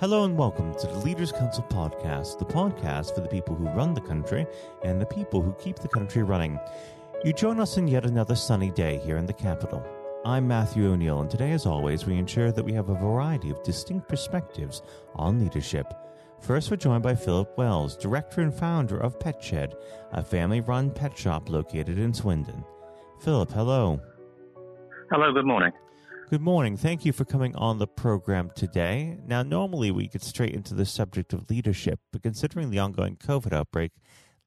Hello and welcome to the Leaders Council podcast, the podcast for the people who run the country and the people who keep the country running. You join us in yet another sunny day here in the capital. I'm Matthew O'Neill, and today, as always, we ensure that we have a variety of distinct perspectives on leadership. First, we're joined by Philip Wells, director and founder of PetShed, a family run pet shop located in Swindon. Philip, hello. Hello, good morning. Good morning. Thank you for coming on the program today. Now, normally we get straight into the subject of leadership, but considering the ongoing COVID outbreak,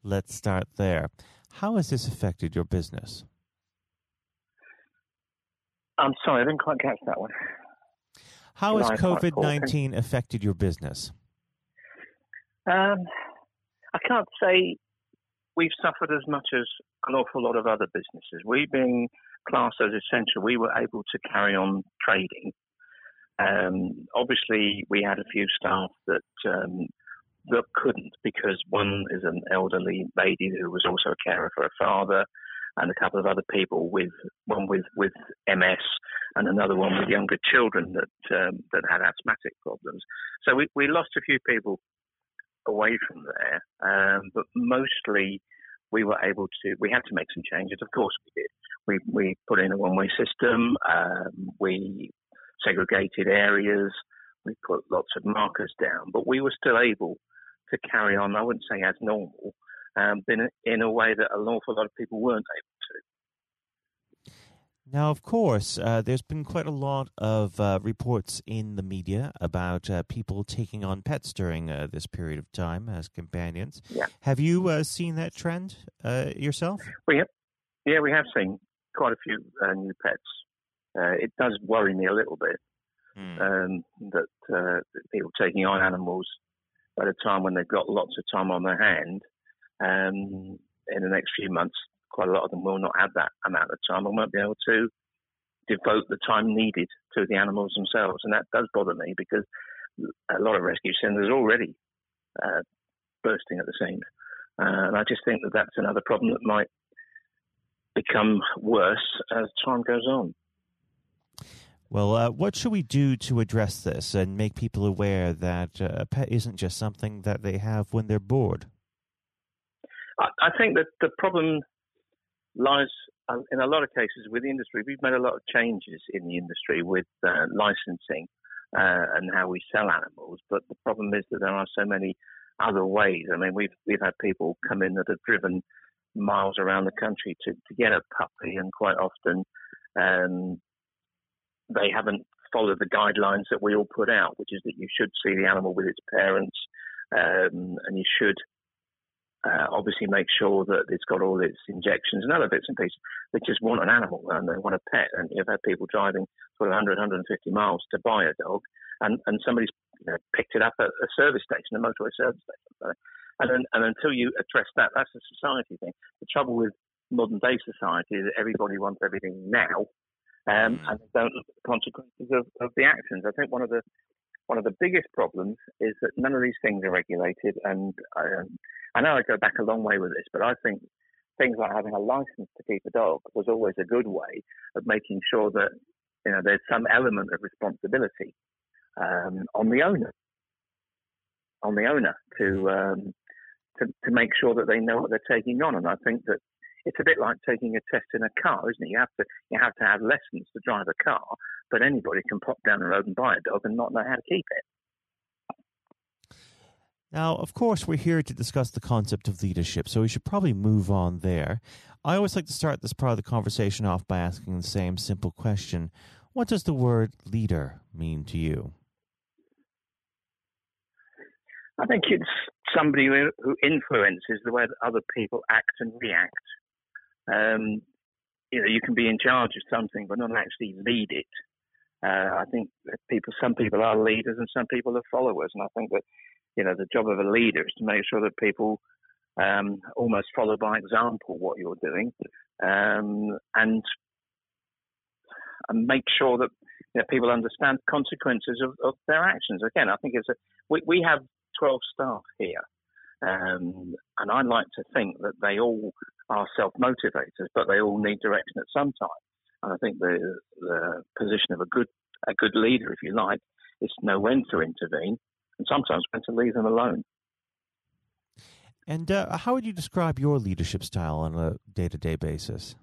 let's start there. How has this affected your business? I'm sorry, I didn't quite catch that one. How has COVID 19 affected your business? Um, I can't say we've suffered as much as an awful lot of other businesses. We've been class as essential, we were able to carry on trading. Um, obviously, we had a few staff that um, that couldn't because one is an elderly lady who was also a carer for her father, and a couple of other people with one with with MS and another one with younger children that um, that had asthmatic problems. So we we lost a few people away from there, um, but mostly we were able to. We had to make some changes. Of course, we did. We, we put in a one way system, um, we segregated areas, we put lots of markers down, but we were still able to carry on, I wouldn't say as normal, um, in, a, in a way that an awful lot of people weren't able to. Now, of course, uh, there's been quite a lot of uh, reports in the media about uh, people taking on pets during uh, this period of time as companions. Yeah. Have you uh, seen that trend uh, yourself? We have, yeah, we have seen quite a few uh, new pets. Uh, it does worry me a little bit mm. um, that uh, people taking on animals at a time when they've got lots of time on their hand. Um, in the next few months, quite a lot of them will not have that amount of time and won't be able to devote the time needed to the animals themselves. And that does bother me because a lot of rescue centres are already uh, bursting at the seams. Uh, and I just think that that's another problem that might become worse as time goes on. Well, uh, what should we do to address this and make people aware that uh, a pet isn't just something that they have when they're bored? I, I think that the problem lies uh, in a lot of cases with the industry. We've made a lot of changes in the industry with uh, licensing uh, and how we sell animals, but the problem is that there are so many other ways. I mean, we've we've had people come in that have driven miles around the country to, to get a puppy, and quite often um, they haven't followed the guidelines that we all put out, which is that you should see the animal with its parents, um, and you should uh, obviously make sure that it's got all its injections and other bits and pieces. They just want an animal and they want a pet, and you've had people driving sort of 100, 150 miles to buy a dog, and and somebody's you know, picked it up at a service station, a motorway service station. And, and until you address that, that's a society thing. The trouble with modern day society is that everybody wants everything now, um, mm. and they don't look at the consequences of, of the actions. I think one of the one of the biggest problems is that none of these things are regulated. And um, I know I go back a long way with this, but I think things like having a license to keep a dog was always a good way of making sure that you know there's some element of responsibility um, on the owner, on the owner to um, to, to make sure that they know what they're taking on. And I think that it's a bit like taking a test in a car, isn't it? You have to you have to have lessons to drive a car, but anybody can pop down the road and buy a dog and not know how to keep it. Now, of course, we're here to discuss the concept of leadership, so we should probably move on there. I always like to start this part of the conversation off by asking the same simple question What does the word leader mean to you? I think it's somebody who, influences the way that other people act and react. Um, you know, you can be in charge of something, but not actually lead it. Uh, I think people, some people are leaders and some people are followers, and I think that you know the job of a leader is to make sure that people um, almost follow by example what you're doing, um, and and make sure that you know, people understand consequences of, of, their actions. Again, I think it's a we, we have 12 staff here. Um, and I like to think that they all are self motivators, but they all need direction at some time. And I think the, the position of a good a good leader, if you like, is to know when to intervene and sometimes when to leave them alone. And uh, how would you describe your leadership style on a day to day basis?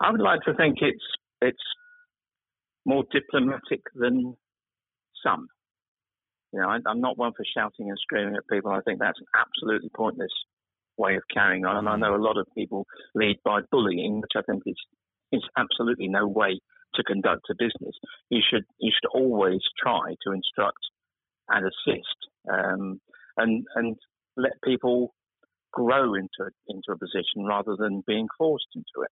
I would like to think it's it's more diplomatic than some. You know, I, am not one for shouting and screaming at people. I think that's an absolutely pointless way of carrying on. And I know a lot of people lead by bullying, which I think is is absolutely no way to conduct a business. You should you should always try to instruct and assist, um, and and let people grow into into a position rather than being forced into it.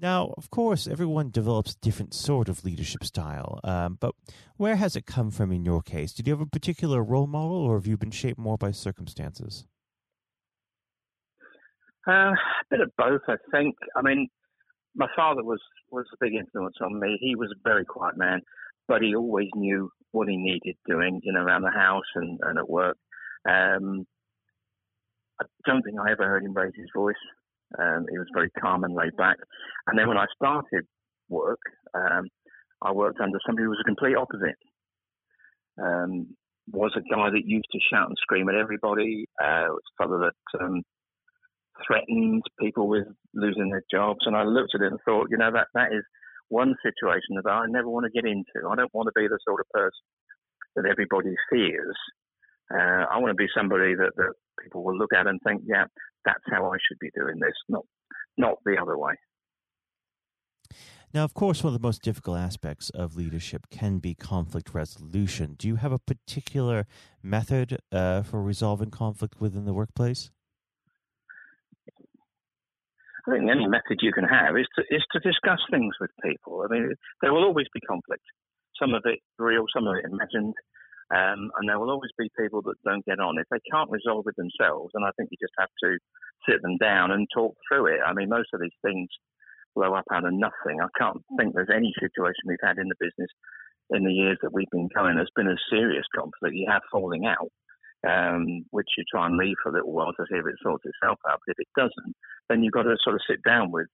Now, of course, everyone develops a different sort of leadership style, um, but where has it come from in your case? Did you have a particular role model, or have you been shaped more by circumstances? Uh, a bit of both, I think. I mean, my father was was a big influence on me. He was a very quiet man, but he always knew what he needed doing, you know, around the house and, and at work. Um, I don't think I ever heard him raise his voice. Um, he was very calm and laid back. And then when I started work, um, I worked under somebody who was a complete opposite. Um, was a guy that used to shout and scream at everybody. Uh, was a fellow that um, threatened people with losing their jobs. And I looked at it and thought, you know, that that is one situation that I never want to get into. I don't want to be the sort of person that everybody fears. Uh, I want to be somebody that, that people will look at and think, yeah, that's how I should be doing this, not not the other way. Now, of course, one of the most difficult aspects of leadership can be conflict resolution. Do you have a particular method uh, for resolving conflict within the workplace? I think any method you can have is to is to discuss things with people. I mean, there will always be conflict. Some of it real, some of it imagined. Um, and there will always be people that don't get on. If they can't resolve it themselves, then I think you just have to sit them down and talk through it. I mean, most of these things blow up out of nothing. I can't think there's any situation we've had in the business in the years that we've been going that's been a serious conflict. You have falling out, um, which you try and leave for a little while to see if it sorts itself out. But if it doesn't, then you've got to sort of sit down with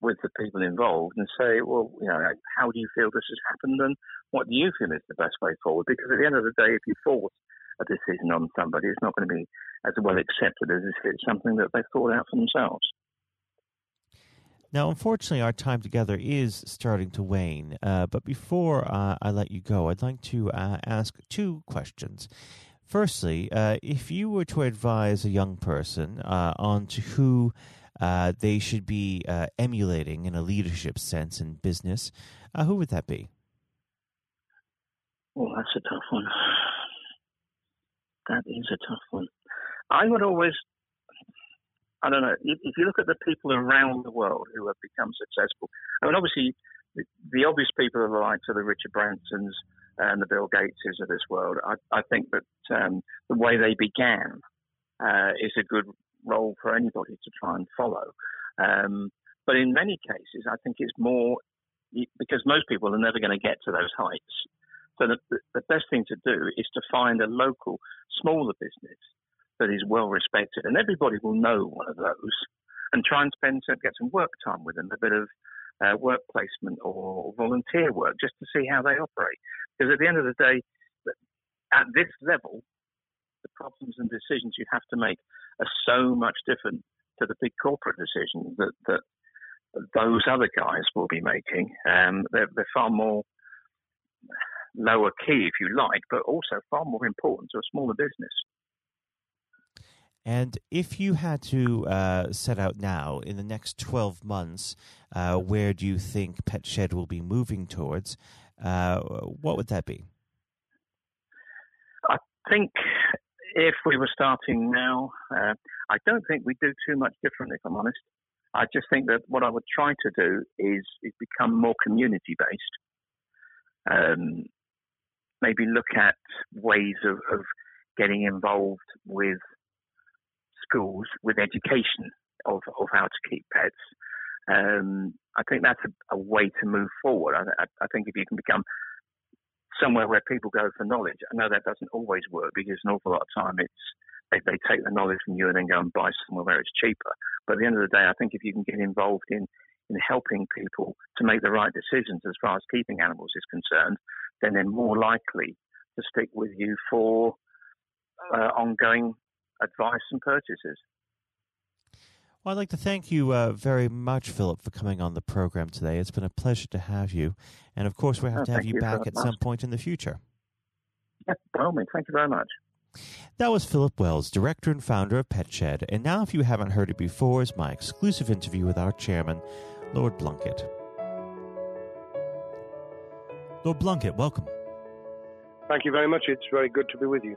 with the people involved and say, well, you know, how do you feel this has happened and what do you feel is the best way forward? Because at the end of the day, if you force a decision on somebody, it's not going to be as well accepted as if it's something that they've thought out for themselves. Now, unfortunately, our time together is starting to wane. Uh, but before uh, I let you go, I'd like to uh, ask two questions. Firstly, uh, if you were to advise a young person uh, on to who uh, they should be emulating in a leadership sense in business, who would that be? Well, that's a tough one. That is a tough one. I would always, I don't know, if, you look at the people around the world who have become successful, I mean, obviously, the, the obvious people are the likes of the Richard Bransons and the Bill Gateses of this world. I, I think that um, the way they began uh, is a good role for anybody to try and follow. Um, but in many cases, I think it's more because most people are never going to get to those heights. So the, the best thing to do is to find a local, smaller business that is well respected, and everybody will know one of those, and try and spend get some work time with them, a bit of uh, work placement or volunteer work, just to see how they operate. Because at the end of the day, at this level, the problems and decisions you have to make are so much different to the big corporate decisions that, that those other guys will be making. Um, they're, they're far more lower key, if you like, but also far more important to a smaller business. And if you had to uh, set out now in the next 12 months, uh, where do you think PetShed will be moving towards? Uh, what would that be? I think if we were starting now, uh, I don't think we'd do too much different, if I'm honest. I just think that what I would try to do is, is become more community based. Um, maybe look at ways of, of getting involved with schools, with education of, of how to keep pets. Um, I think that's a, a, way to move forward. I, I, think if you can become somewhere where people go for knowledge, I know that doesn't always work because an awful lot of time it's they, they take the knowledge from you and then go and buy somewhere where it's cheaper. But at the end of the day, I think if you can get involved in in helping people to make the right decisions as far as keeping animals is concerned, then they're more likely to stick with you for uh, ongoing advice and purchases. Well, I'd like to thank you uh, very much, Philip, for coming on the program today. It's been a pleasure to have you. And of course, we have oh, to have you, you back at much. some point in the future. Yes, by all means. Thank you very much. That was Philip Wells, director and founder of PetShed. And now, if you haven't heard it before, is my exclusive interview with our chairman, Lord Blunkett. Lord Blunkett, welcome. Thank you very much. It's very good to be with you.